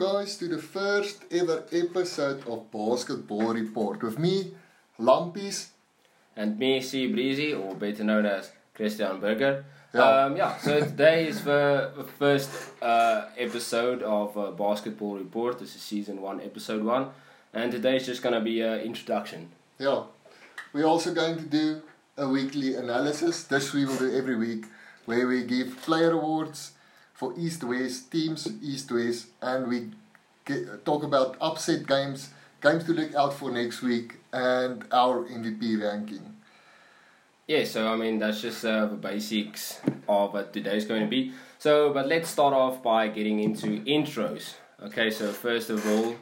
Guys, to the first ever episode of Basketball Report with me, Lampies. And me, C Breezy, or better known as Christian Berger. Yeah. Um, yeah, so today is the the first uh, episode of uh, Basketball Report. This is season one, episode one. And today is just gonna be an introduction. Yeah, we're also going to do a weekly analysis. This we will do every week, where we give player awards for East West teams, East West, and we get, talk about upset games, games to look out for next week, and our MVP ranking. Yeah, so I mean that's just uh, the basics of what today's going to be. So, but let's start off by getting into intros. Okay, so first of all,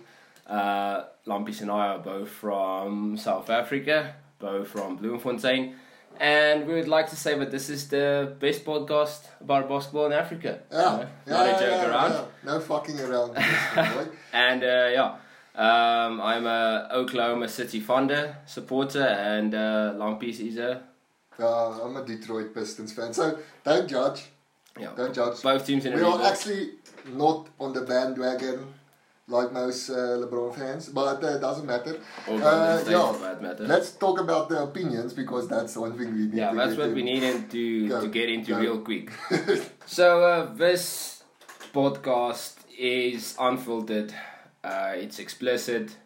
uh, Lampies and I are both from South Africa, both from Bloemfontein, and we would like to say that this is the best podcast about basketball in Africa. Yeah, You know, yeah, not a joke yeah, around. yeah. No fucking around. And uh, yeah, um, I'm a Oklahoma City Thunder supporter, and uh, Lampies is a Uh, I'm a Detroit Pistons fan, so don't judge. yeah. Don't judge. Both teams in We are actually not on the bandwagon like most uh, LeBron fans, but uh, it doesn't matter. Uh, yeah. matter. Let's talk about the opinions because that's one thing we need Yeah, to that's get what in. we needed to, Go. to get into Go. real quick. so uh, this podcast is unfiltered, uh, it's explicit,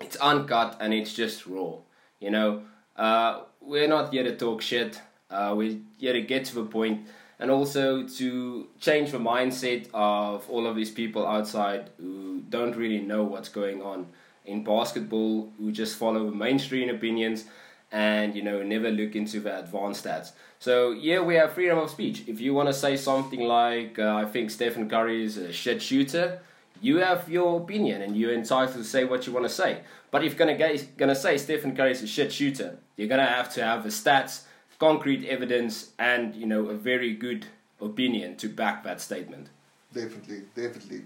it's uncut, and it's just raw. You know, uh, we're not here to talk shit. Uh, we're here to get to the point, and also to change the mindset of all of these people outside who don't really know what's going on in basketball, who just follow mainstream opinions and you know never look into the advanced stats. So yeah, we have freedom of speech. If you want to say something like uh, I think Stephen Curry is a shit shooter, you have your opinion and you're entitled to say what you want to say. But if you're gonna gonna say Stephen Curry is a shit shooter, you're gonna have to have the stats, concrete evidence, and you know a very good opinion to back that statement. Definitely, definitely.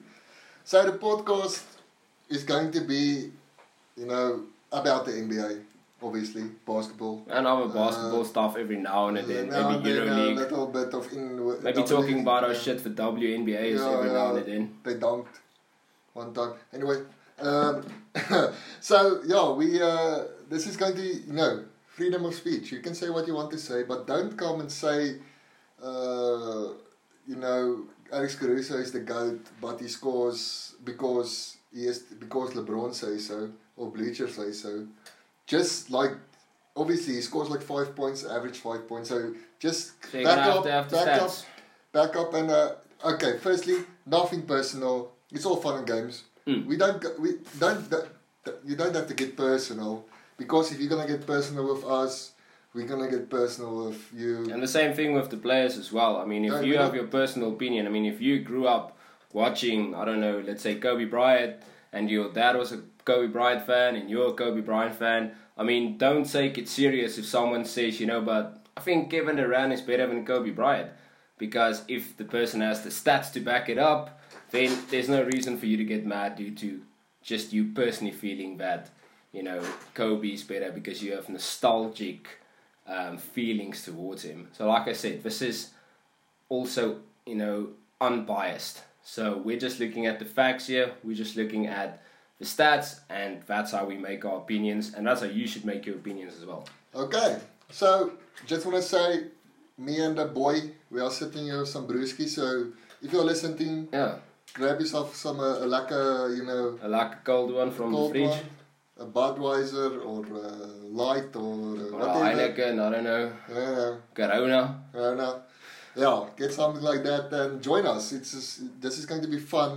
So the podcast is going to be, you know, about the NBA, obviously, basketball. And other Uh, basketball stuff every now and then, Now maybe and then, uh, A little bit of in. Maybe double talking about our yeah. shit for WNBAs Yeah, every now and then. they dunked one time. Anyway, um, so yeah, we uh, this is going to you know freedom of speech. You can say what you want to say, but don't come and say, uh, you know, Alex Caruso is the goat, but he scores because he is because LeBron says so or Bleacher says so. Just like. Obviously, he scores like five points, average five points. So just So back up, back up, back up and uh, okay firstly nothing personal it's all fun and games Mm. we don't we don't you don't have to get personal because if you're gonna get personal with us we're gonna get personal with you And the same thing with the players as well. I mean, if you have your personal opinion, I mean, if you grew up watching, I don't know, let's say Kobe Bryant, and your dad was a Kobe Bryant fan, and you're a Kobe Bryant fan, I mean, don't take it serious if someone says, you know, but I think Kevin Durant is better than Kobe Bryant. Because if the person has the stats to back it up, then there's no reason for you to get mad due to just you personally feeling that, you know, Kobe is better because you have nostalgic um, feelings towards him. So, like I said, this is also, you know, unbiased. So, we're just looking at the facts here, we're just looking at the stats, and that's how we make our opinions, and that's how you should make your opinions as well. okay so just want to say me and the boy we are sitting here with some brewski so if you're listening Yeah, grab yourself some uh, a lekker you know a like a cold one from cold the fridge, one, a Budweiser or uh, light or or a whatever Heineken, I don't know, yeah. Corona. No. Yeah, get something like that and join us. It's just, this is going to be fun.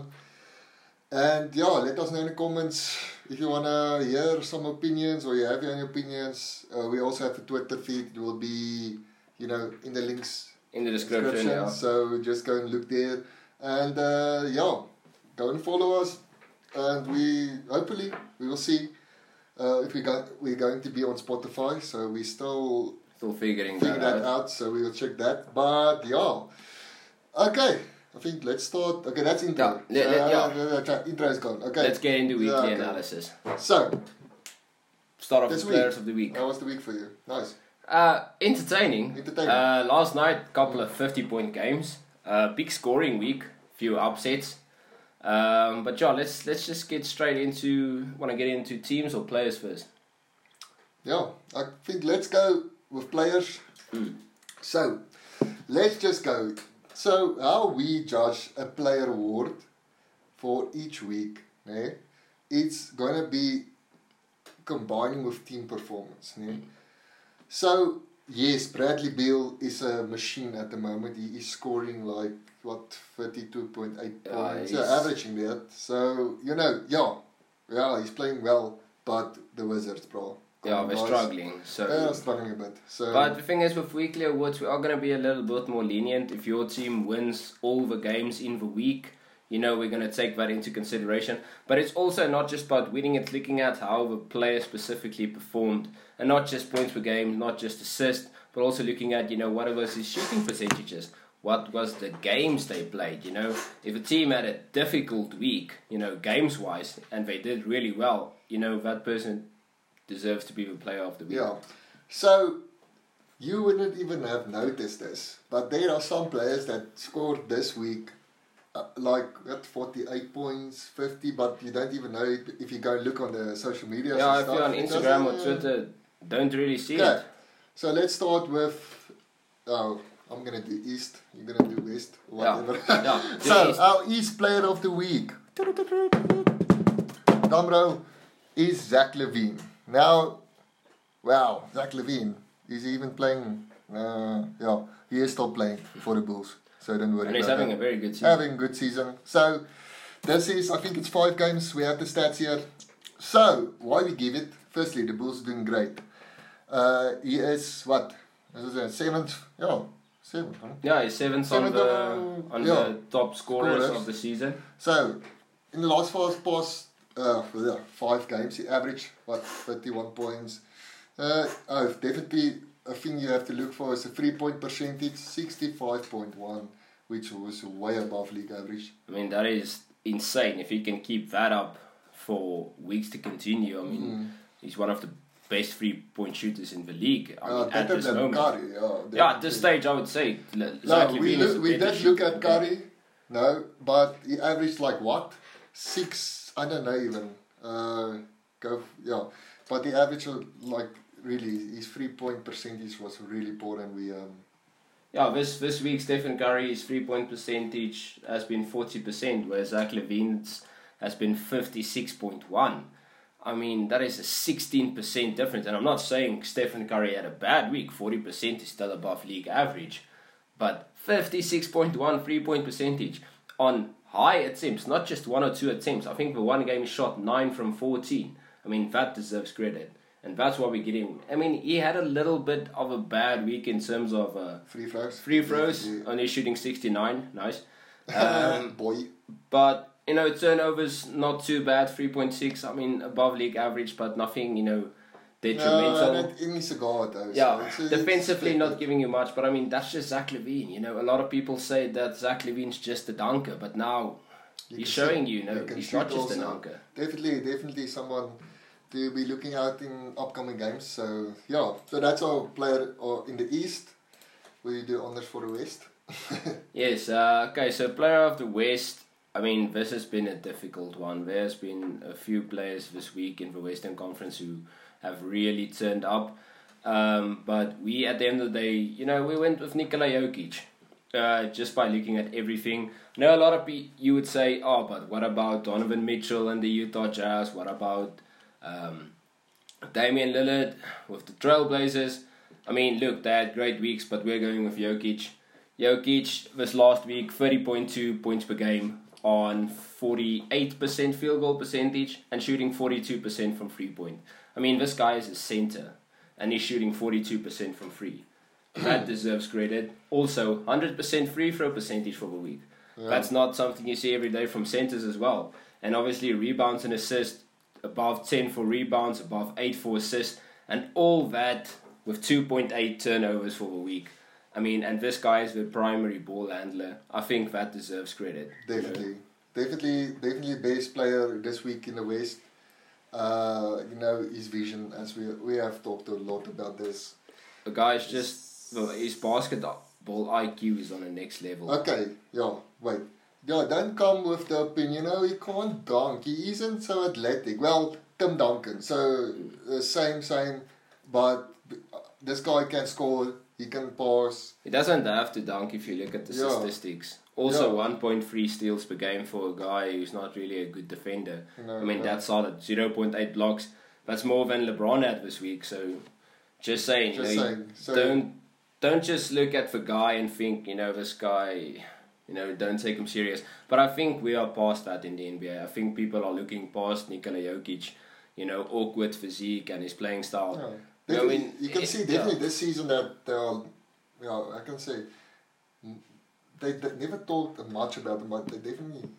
And yeah, let us know in the comments if you want to hear some opinions or you have any opinions. Uh, we also have a Twitter feed. It will be, you know, in the links In the description, yeah. So just go and look there. And uh, yeah, go and follow us. And we hopefully we will see uh, if we got we're going to be on Spotify. So we still Still figuring figure that that out. out, so we'll check that. But yeah, okay. I think let's start. Okay, that's intro. Yeah, yeah, Uh, yeah. yeah, yeah, intro is gone. Okay. Let's get into weekly Yeah, okay. analysis. So, Start off with players of the week. how was the week for you? Nice. Uh, entertaining. Entertaining. Uh, last night, couple of 50 point games. Uh, big scoring week, few upsets. Um, but John, let's let's just get straight into. Want to get into teams or players first? Yeah, I think let's go with players. Mm. So, let's just go. So, how we judge a player award for each week, né? it's going to be combining with team performance. né? So, yes, Bradley Beal is a machine at the moment. He is scoring like, what, 32.8 points, he's- yeah, averaging that. So, you know, yeah, yeah, he's playing well, but the Wizards, bro. Yeah, we're struggling. So, They're struggling a bit. So, but the thing is, with weekly awards, we are going to be a little bit more lenient. If your team wins all the games in the week, you know we're going to take that into consideration. But it's also not just about winning; it's looking at how the player specifically performed, and not just points per game, not just assists, but also looking at you know what was his shooting percentages. What was the games they played? You know, if a team had a difficult week, you know, games wise, and they did really well, you know, that person deserves to be the player of the week. yeah. So, you wouldn't even have noticed this, but there are some players that scored this week uh, like what 48 points 50 but you don't even know it if you go look on the social media Yeah, if stuff, you're on Instagram or Twitter, don't really see Okay. it. So let's start with. Oh, I'm gonna do East. You're gonna do West. Whatever. Yeah, do so East. our East Player of the Week. Dumro is Zach LaVine. Now, wow, Zach LaVine. He's even playing. Uh, yeah, he is still playing for the Bulls. So don't worry And he's having that a very good season. having good season. So this is, I think it's five games. We have the stats here. So why we give it? Firstly, the Bulls doing great. Uh, he is what? This is a seventh. Yeah, seventh. Huh? Yeah, he's seventh on the on- on yeah. the top scorers, Scorers. of the season. So in the last five past uh, yeah, five games, he averaged what thirty-one points. Uh, oh, definitely a thing you have to look for is a three-point percentage, sixty-five point one, which was way above league average. I mean, that is insane. If he can keep that up for weeks to continue, I mean, Mm. he's one of the best three-point shooters in the league. I Uh, at better this than moment. Curry, yeah. Yeah, at this stage, I would say. No, we, LaVine is a look, we did look at Curry, no, but he averaged like what? Six, I don't know even. Uh, go, yeah. But the average, uh, like, really, his three point percentage was really poor, and we, um, Yeah, this this week Stephen Curry's three point percentage has been forty percent, whereas Zach LaVine's has been fifty six point one. I mean that is a sixteen percent difference, and I'm not saying Stephen Curry had a bad week. Forty percent is still above league average, but fifty six point one three point percentage on high attempts, not just one or two attempts. I think the one game he shot nine from fourteen. I mean that deserves credit. And that's why we get him. I mean, he had a little bit of a bad week in terms of uh, free throws. Free throws, Yeah. only shooting 69, nice. Um, Boy. but, you know, turnovers, not too bad, 3.6, I mean, above league average, but nothing, you know, detrimental. No, that, it needs a guard, though. yeah, it's- defensively not giving you much, but I mean, that's just Zach LaVine, you know. A lot of people say that Zach LaVine's just a dunker, but now You he's showing see- you, no, you he's not just a also. dunker. Definitely, definitely someone to be looking out in upcoming games. So yeah, so that's our player or in the East. We do honors for the West. Yes, uh, okay, so player of the West. I mean, this has been a difficult one. There's been a few players this week in the Western Conference who have really turned up. Um, but we, at the end of the day, you know, we went with Nikola Jokic. Uh, just by looking at everything. I know a lot of you would say, oh, but what about Donovan Mitchell and the Utah Jazz? What about um, Damian Lillard with the Trailblazers? I mean, look, they had great weeks, but we're going with Jokic. Jokic this last week, 30.2 points per game on 48% field goal percentage and shooting 42% from free point. I mean, this guy is a center and he's shooting 42% from free. That deserves credit. Also, 100% free throw percentage for the week. Yeah. That's not something you see every day from centers as well. And obviously, rebounds and assists above 10 for rebounds, above 8 for assists, and all that with 2.8 turnovers for the week. I mean, and this guy is the primary ball handler. I think that deserves credit. you know. Definitely, definitely, definitely best player this week in the West. Uh, you know his vision, as we we have talked a lot about this. The guy is just, well, his basketball IQ is on the next level. Okay, yeah, wait. yeah, don't come with the opinion, oh, he can't dunk. He isn't so athletic. Well, Tim Duncan, so uh, same, same, but uh, this guy can score, he can pass. He doesn't have to dunk if you look at the Yeah. statistics. Also, Yeah. 1.3 steals per game for a guy who's not really a good defender. Know, I mean, yeah. that's solid. 0.8 blocks. That's more than LeBron had this week. So, just saying, Just you know, saying. So, don't don't just look at the guy and think, you know, this guy, you know, don't take him serious. But I think we are past that in the NBA. I think people are looking past Nikola Jokic, you know, awkward physique and his playing style. yeah. I mean, you can it- see yeah. definitely this season that they are, yeah, I can say, mm, they, they never talked much about them, but they definitely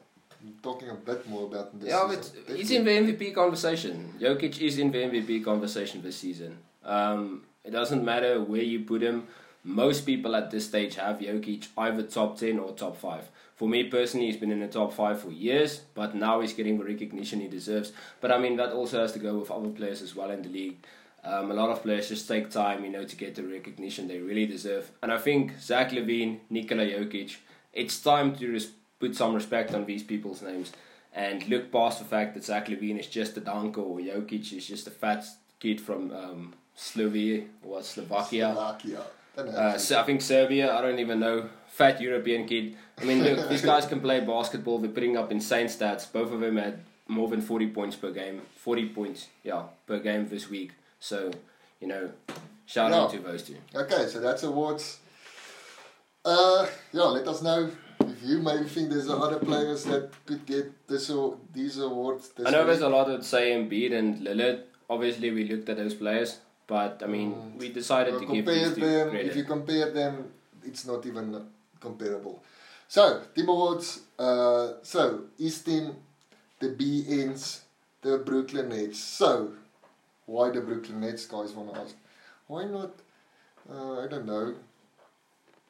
talking a bit more about them this Yeah, but season. he's in the MVP conversation. Jokic is in the MVP conversation this season. Um, it doesn't matter where you put him. Most people at this stage have Jokic either top 10 or top 5. For me personally, he's been in the top 5 for years, but now he's getting the recognition he deserves. But I mean, that also has to go with other players as well in the league. Um, a lot of players just take time, you know, to get the recognition they really deserve. And I think Zach LaVine, Nikola Jokic, it's time to res- put some respect on these people's names and look past the fact that Zach LaVine is just a dunker or Jokic is just a fat kid from um, Slovenia or Slovakia. Slovakia. Uh, so I think Serbia, I don't even know. Fat European kid. I mean, look, these guys can play basketball. They're putting up insane stats. Both of them had more than 40 points per game. 40 points, yeah, per game this week. So, you know, shout out to those two. Okay, so that's awards. Uh, yeah, let us know if you maybe think there's other players that could get this or these awards. This I know there's a lot of say Embiid and Lillard. Obviously, we looked at those players, but I mean, Mm. we decided Well, to give compare them. credit. If you compare them, it's not even comparable. So team awards. Uh, so East team, the BNs, the Brooklyn Nets. So why the Brooklyn Nets? Guys want to ask. Why not? Uh, I don't know.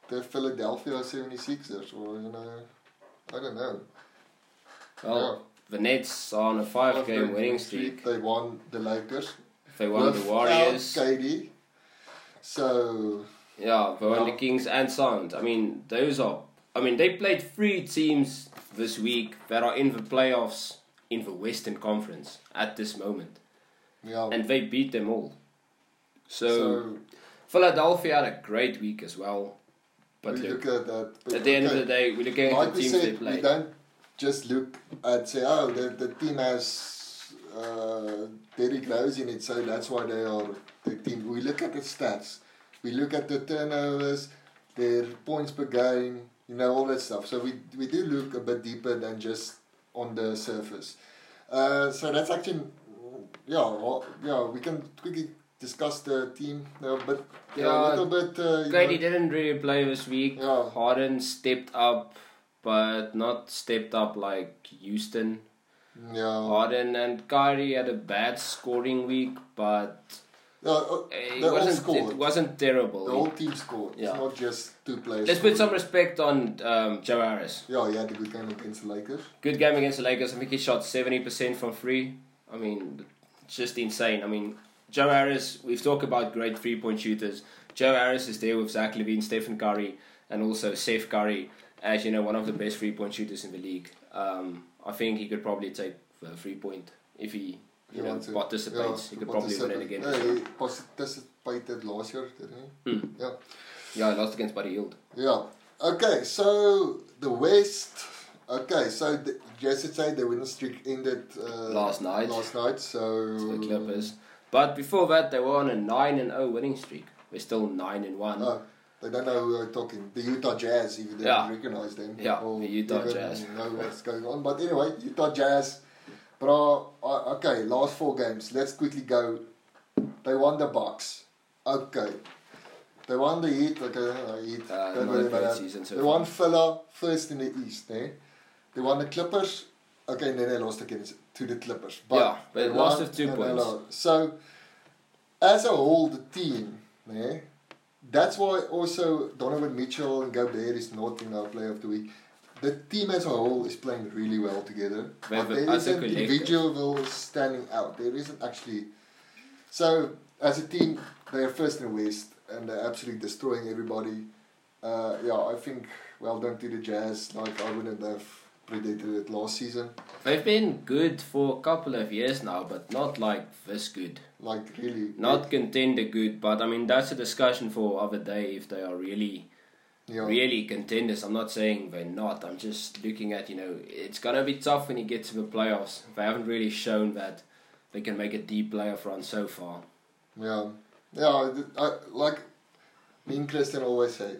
The Philadelphia 76ers, or you know, I don't know. Well, the Nets are on a five-game winning streak. They won the Lakers. They won the Warriors. KD. So Yeah, they won the Yeah. Kings and Suns. I mean, those are. I mean, they played three teams this week that are in the playoffs in the Western Conference at this moment, yeah. and they beat them all. So, so Philadelphia had a great week as well. But we look, look at that. but at the end of the day, we're looking at the teams they said, we don't just look at say, oh, the, the team has uh, Derrick Rose in it, so that's why they are the team. We look at the stats. We look at the turnovers, their points per game, you know, all that stuff. So we we do look a bit deeper than just on the surface. Uh, so that's actually, yeah, well, yeah. We can quickly discuss the team, uh, but yeah, Yeah, a little bit. Uh, Grady know, didn't really play this week. Yeah. Harden stepped up, but not stepped up like Houston. yeah. Harden and Kyrie had a bad scoring week, but Yeah, uh, it wasn't it wasn't terrible. The whole team scored. Yeah. It's not just two players. Let's put some respect on um, Joe Harris. Yeah, he had a good game against the Lakers. Good game against the Lakers. I think he shot seventy percent from three. I mean, just insane. I mean, Joe Harris. We've talked about great three point shooters. Joe Harris is there with Zach Levine, Stephen Curry, and also Seth Curry as you know one of the best three point shooters in the league. Um, I think he could probably take the three point if he you He know participates. he could probably win it again. Yeah, he participated last year, didn't he? Hmm. Yeah. Yeah, he lost against Buddy Hield. Yeah. Okay, so the West. Okay, so the, just to say the winning streak ended uh, Last night. Last night, so to the Clippers. But before that, they were on a nine and zero winning streak. We're still nine and one. Oh, they don't know who I'm talking. The Utah Jazz, if you didn't recognize them. Yeah, or the Utah even Jazz. know what's going on. But anyway, Utah Jazz. But uh, uh, okay, last four games. Let's quickly go. They won the Bucks. Okay. They won the Heat. Okay, uh, Heat. Uh, Don't not worry a great about that. season so They far. won Phila first in the East. Eh? They won the Clippers. Okay, and then they lost against to the Clippers. But Yeah, they lost with two points. So, as a whole, the team, eh? that's why also Donovan Mitchell and Gobert is not in our Player of the Week. The team as a whole is playing really well together. But But there as a isn't individual standing out. There isn't actually. So, as a team, they are first in the West and they're absolutely destroying everybody. Uh, yeah, I think well done to the Jazz. Like I wouldn't have Predator at last season. They've been good for a couple of years now, but not like this good. Like really, Not contender good, but I mean that's a discussion for other day if they are really yeah, really contenders. I'm not saying they're not. I'm just looking at you know it's gonna be tough when you get to the playoffs. They haven't really shown that they can make a deep playoff run so far. yeah, yeah. I, like me and Christian always say,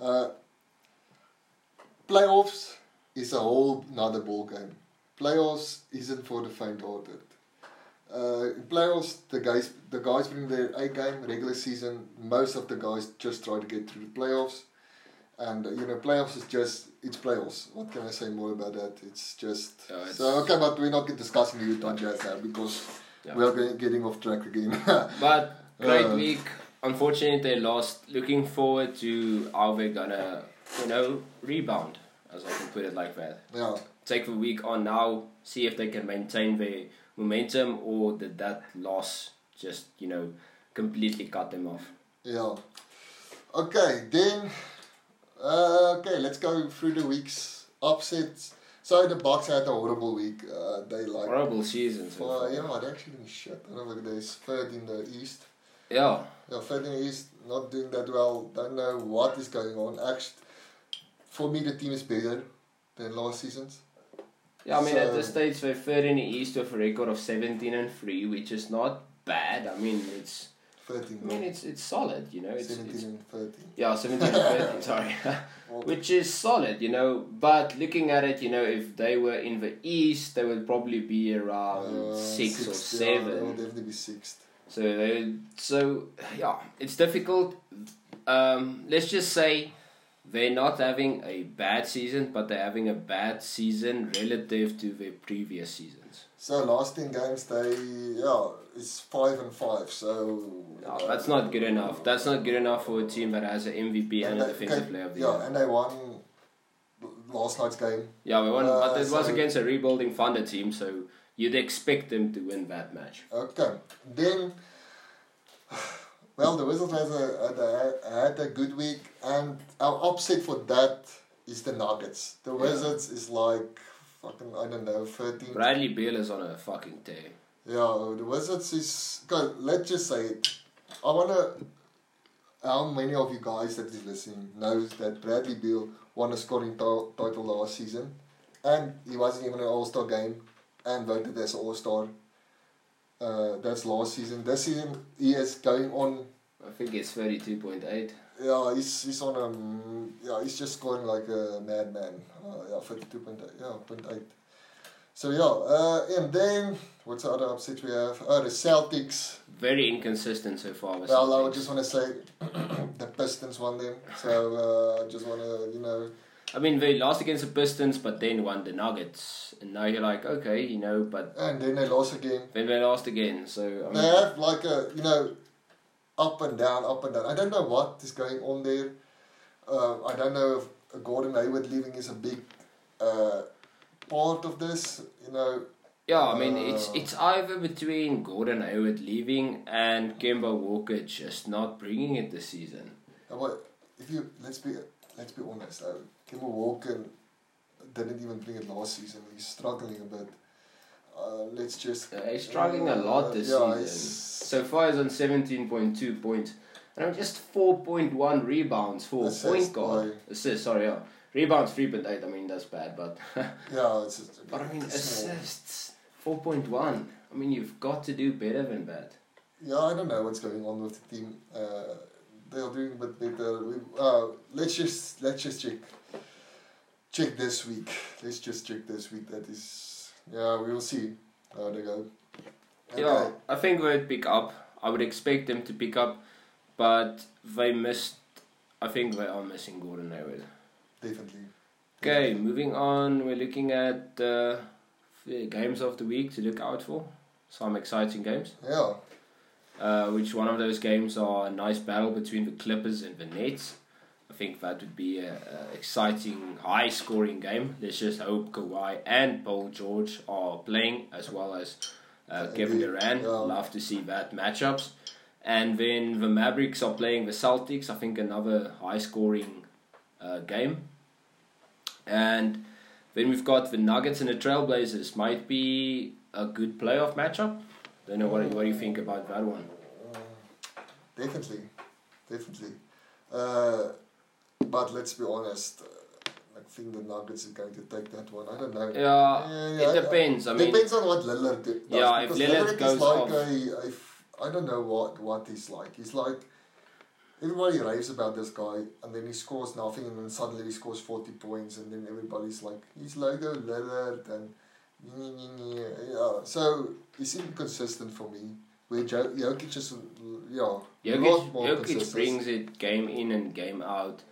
uh, playoffs is a whole another ball game. Playoffs isn't for the faint-hearted. Uh, in playoffs, the guys the guys bring their A game. Regular season, most of the guys just try to get through the playoffs, and uh, you know playoffs is just it's playoffs. What can I say more about that? It's just Yeah, it's- so okay, but we're not discussing the Utah Jazz now because Yeah. we are getting, getting off track again. But great Uh, week. Unfortunately, they lost. Looking forward to how they're gonna you know rebound, as I can put it like that. yeah, Take the week on now, see if they can maintain their momentum, or did that loss just you know completely cut them off. yeah. Okay, then uh, okay, let's go through the weeks upsets. So the Bucks had a horrible week. Uh, they like Horrible season. So well, know what? Actually, shit. I don't know. There's third in the East. Yeah. Yeah, third in the East, not doing that well. Don't know what is going on. Actually, for me, the team is better than last season's. Yeah, I mean, at So- this stage, they're third in the East with a record of 17 and 3, which is not bad. I mean, it's, 13. I mean, it's, it's solid, you know. It's, 17 it's, and 13. yeah, 17 and 13, sorry. which is solid, you know. But looking at it, you know, if they were in the East, they would probably be around Uh, six or sixth, yeah, seven. definitely be sixth. So, they, so yeah, it's difficult. Um, let's just say they're not having a bad season, but they're having a bad season relative to their previous seasons. So last ten games they yeah it's five and five. So No, that's not good enough. That's not good enough for a team that has an MVP and a defensive player of the yeah, year. and they won last night's game. Yeah, we won, Uh, but it was against a rebuilding Thunder team, so you'd expect them to win that match. Okay, then. Well, the Wizards has a, had a had a good week, and our upset for that is the Nuggets. The Yeah. Wizards is like fucking I don't know thirteen. Bradley Beal is on a fucking tear. Yeah, the Wizards is. God, let's just say it. I wanna. How many of you guys that is listening knows that Bradley Beal won a scoring ti- title last season, and he wasn't even an All Star game, and voted as All Star. Uh, that's last season. This season he is going on. I think it's 32.8. Yeah, he's he's on um yeah he's just scoring like a madman. Uh, yeah, thirty two point eight. Yeah, point eight. So yeah, uh, and then what's the other upset we have? Oh, the Celtics. Very inconsistent so far. Well, I Celtics. would just want to say the Pistons won them. So uh, I just want to, you know, I mean, they lost against the Pistons, but then won the Nuggets. And now you're like, okay, you know, but and then they lost again. then they lost again. So, I They mean, have like a, you know, up and down, up and down. I don't know what is going on there. Uh, I don't know if Gordon Hayward leaving is a big uh, part of this. You know, yeah, I mean, it's Uh, it's either between Gordon Hayward leaving and Kemba Walker just not bringing it this season. What if you let's be let's be honest. Uh, Kemba Walker didn't even bring it last season. He's struggling a bit. Uh, let's just. Uh, he's struggling a lot this yeah, season. So far, he's on 17.2 points. And I mean just 4.1 rebounds for a point guard. boy. Assists, sorry, yeah. Rebounds 3.8, I mean, that's bad, but. Yeah, it's. it's but I mean, it's small. assists 4.1. I mean, you've got to do better than that. Yeah, I don't know what's going on with the team. Uh, they're doing a bit better. Uh, let's just let's just check check this week. Let's just check this week. That is, yeah, we will see how they go. Yeah, I think they'd pick up. I would expect them to pick up, but they missed. I think they are missing Gordon Hayward. definitely. Okay, moving on. We're looking at uh, the games of the week to look out for. Some exciting games. Yeah, Uh, which one of those games are a nice battle between the Clippers and the Nets. I think that would be a, a exciting, high-scoring game. Let's just hope Kawhi and Paul George are playing as well as uh, Kevin Durant. Yeah. Love to see that matchups. And then the Mavericks are playing the Celtics. I think another high-scoring uh, game. And Then we've got the Nuggets and the Trailblazers. Might be a good playoff matchup. Don't know what, what do you think about that one. Definitely, definitely. Uh, but let's be honest. uh, I think the Nuggets are going to take that one. I don't know. Yeah, Yeah, yeah, it depends. I mean, Depends on what Lillard does. Yeah, if Lillard is goes like off. a, a I don't know what what he's like. He's like everybody raves about this guy, and then he scores nothing, and then suddenly he scores forty points, and then everybody's like, he's logo Lillard, and yeah. So he's inconsistent for me. Where jo- Jokic is, yeah, Jokic, Jokic brings it game in and game out.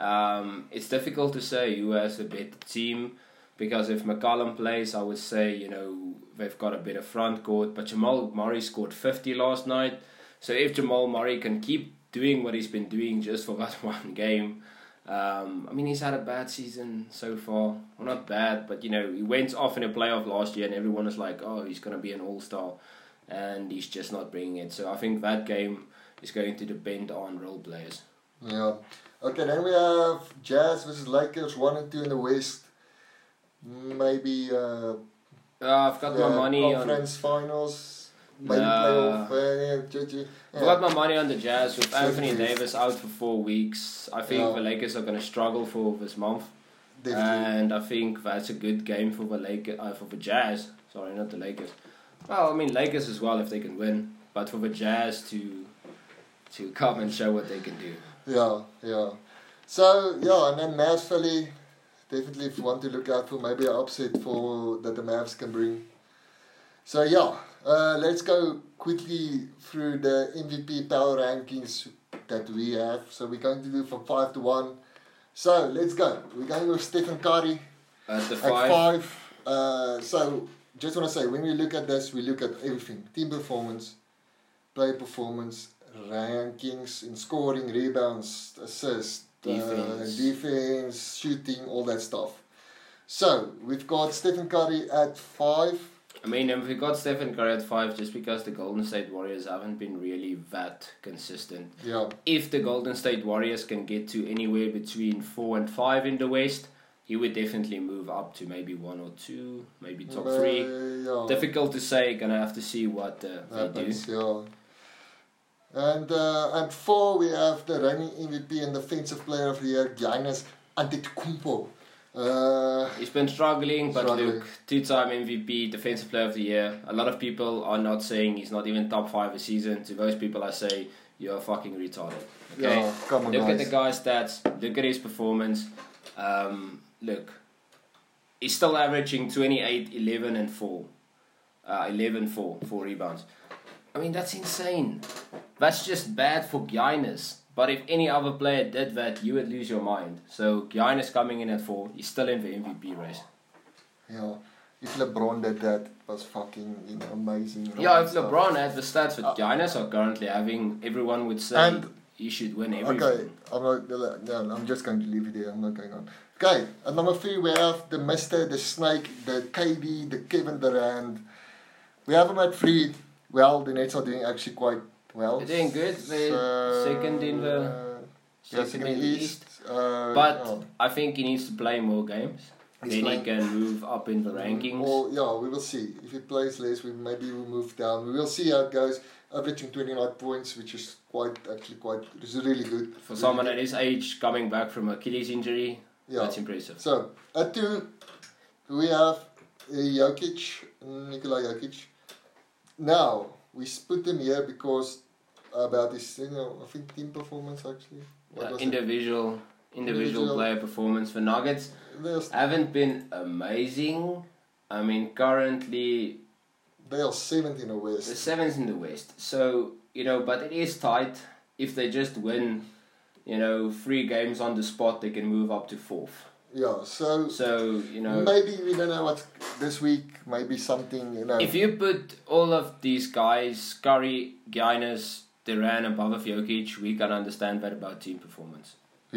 Um, it's difficult to say who has a better team because if McCollum plays, I would say you know they've got a better front court. But Jamal Murray scored fifty last night, so if Jamal Murray can keep doing what he's been doing just for that one game, um, I mean he's had a bad season so far. Well, not bad, but you know he went off in a playoff last year, and everyone was like, oh, he's gonna be an all star, and he's just not bringing it. So I think that game is going to depend on role players. Yeah. Okay, then we have Jazz versus Lakers, one and two in the West. Maybe uh, Uh, I've got my money on. conference finals. Maybe Nah. playoff. Uh, yeah, GG. I've got my money on the Jazz with Anthony. Davis out for four weeks. I think Yeah. the Lakers are going to struggle for this month, Definitely. and I think that's a good game for the Lakers, uh, for the Jazz. Sorry, not the Lakers. Well, I mean Lakers as well if they can win, but for the Jazz to to come and show what they can do. Yeah, yeah. So yeah, and then Mavs Philly. Definitely, if you want to look out for maybe an upset for that the Mavs can bring. So yeah, uh, let's go quickly through the MVP power rankings that we have. So we're going to do from five to one. So let's go. We're going with Stephen Curry At the at five, five. Uh, so just want to say, when we look at this, we look at everything: team performance, player performance, rankings in scoring, rebounds, assists, Defense. uh, defense, shooting, all that stuff. So we've got Stephen Curry at five. I mean, if we got Stephen Curry at five, just because the Golden State Warriors haven't been really that consistent. Yeah, if the Golden State Warriors can get to anywhere between four and five in the West, he would definitely move up to maybe one or two, maybe top Uh, three. yeah. Difficult to say. Gonna have to see what uh, they do. happens, yeah. And uh, at four we have the reigning MVP and defensive player of the year, Giannis Antetokounmpo. Uh, He's been struggling, but Struggling. look, two-time MVP, Defensive Player of the Year. A lot of people are not saying he's not even top five a season. To those people, I say you're fucking retarded. Okay. Yeah, come on, Look at the guy's stats. Look at his performance. Um, look, he's still averaging 28, 11, and 4. Uh, 11, 4, 4 rebounds. I mean, that's insane. That's just bad for Giannis. But if any other player did that, you would lose your mind. So Giannis coming in at 4, he's still in the MVP race. Yeah, if LeBron did that, was fucking you know, amazing. Yeah, if stuff. LeBron had the stats that Uh, Giannis are currently having, everyone would say And- he should win everything. Okay, I'm not. No, I'm just going to leave it there. I'm not going on. Okay, at number three we have the Mister, the Snake, the KD, the Kevin Durant. We have them at three. Well, the Nets are doing actually quite well. They're doing good. They're second in the yeah, second in the East. Uh, But. I think he needs to play more games. He's then playing- he can move up in the rankings. Well, yeah, we will see. If he plays less, we maybe we move down. We will see how it goes. Averaging 29 points, which is quite actually quite is really good For someone at his age coming back from Achilles injury, Yeah. that's impressive. So at two, we have uh, Jokic, Nikola Jokic. Now we s- put him here because about this you know, I think team performance actually. Uh, individual, individual Individual. player performance for Nuggets There's, haven't been amazing. I mean, currently they are seventh in the West. the seventh in the West. So you know, but it is tight. If they just win, you know, three games on the spot, they can move up to fourth. Yeah, so So you know, maybe we don't know what this week. Maybe something you know. If you put all of these guys, Curry, Giannis, Duran above of Jokic, we can understand that about team performance.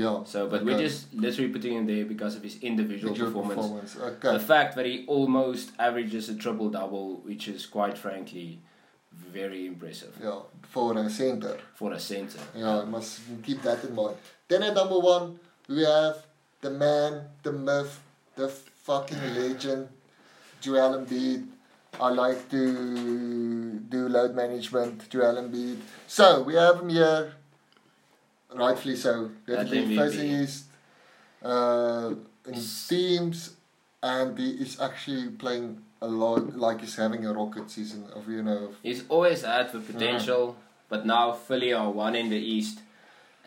yeah. So, but okay. we're just literally putting him there because of his individual Individual performance. Okay. The fact that he almost averages a triple double, which is quite frankly very impressive Yeah, for a center. for a center. Yeah, must keep that in mind. Then at number one, we have the man, the myth, the fucking legend, Joel Embiid. I like to do load management, Joel Embiid. So we have him here, rightfully so. Definitely East uh, in teams, and he is actually playing a lot. Like he's having a rocket season of you know. Of, He's always had the potential, but now Philly are one in the East.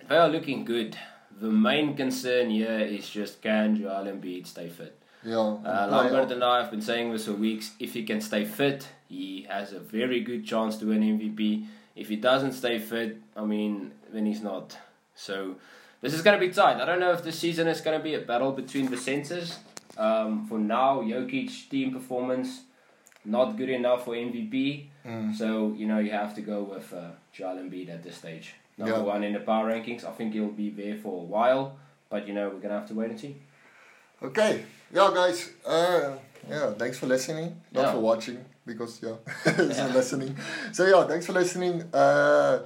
They are looking good. The main concern here is just can Joel Embiid stay fit? Yeah, Uh, Lambert and I have been saying this for weeks. If he can stay fit, he has a very good chance to win MVP. If he doesn't stay fit, I mean, then he's not. So this is going to be tight. I don't know if this season is going to be a battle between the centers. Um, for now, Jokic team performance not good enough for MVP. Mm. So you know you have to go with uh, Joel Embiid at this stage. Number Yeah. one in the power rankings. I think he'll be there for a while, but you know we're gonna have to wait and see. Okay, yeah, guys. Uh, yeah, thanks for listening, not Yeah. for watching, because yeah, it's Yeah. listening. So yeah, thanks for listening. Uh,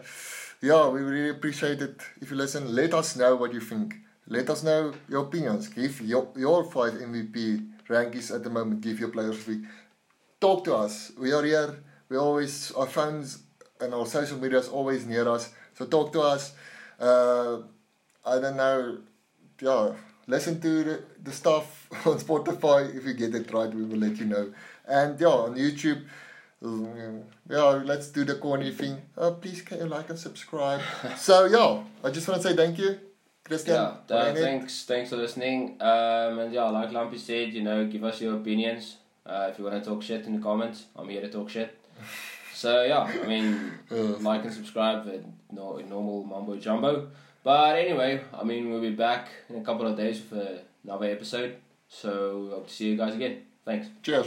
yeah, we really appreciate it. If you listen, let us know what you think. Let us know your opinions. Give your your five MVP rankings at the moment. Give your players week. Talk to us. We are here. We always our phones and our social media is always near us. So talk to us. Uh, I don't know. Yeah, listen to the, the stuff on Spotify. If you get it right, we will let you know. And yeah, on YouTube. um, Yeah, let's do the corny thing. Uh, please can you like and subscribe? so yeah, I just want to say thank you, Christian. Yeah, uh, thanks, thanks for listening. Um, and yeah, like Lampy said, you know, give us your opinions. Uh, if you want to talk shit in the comments, I'm here to talk shit. So yeah, I mean, Uh, like and subscribe at no, normal mumbo jumbo. But anyway, I mean, we'll be back in a couple of days with another episode. So hope to see you guys again. Thanks. cheers.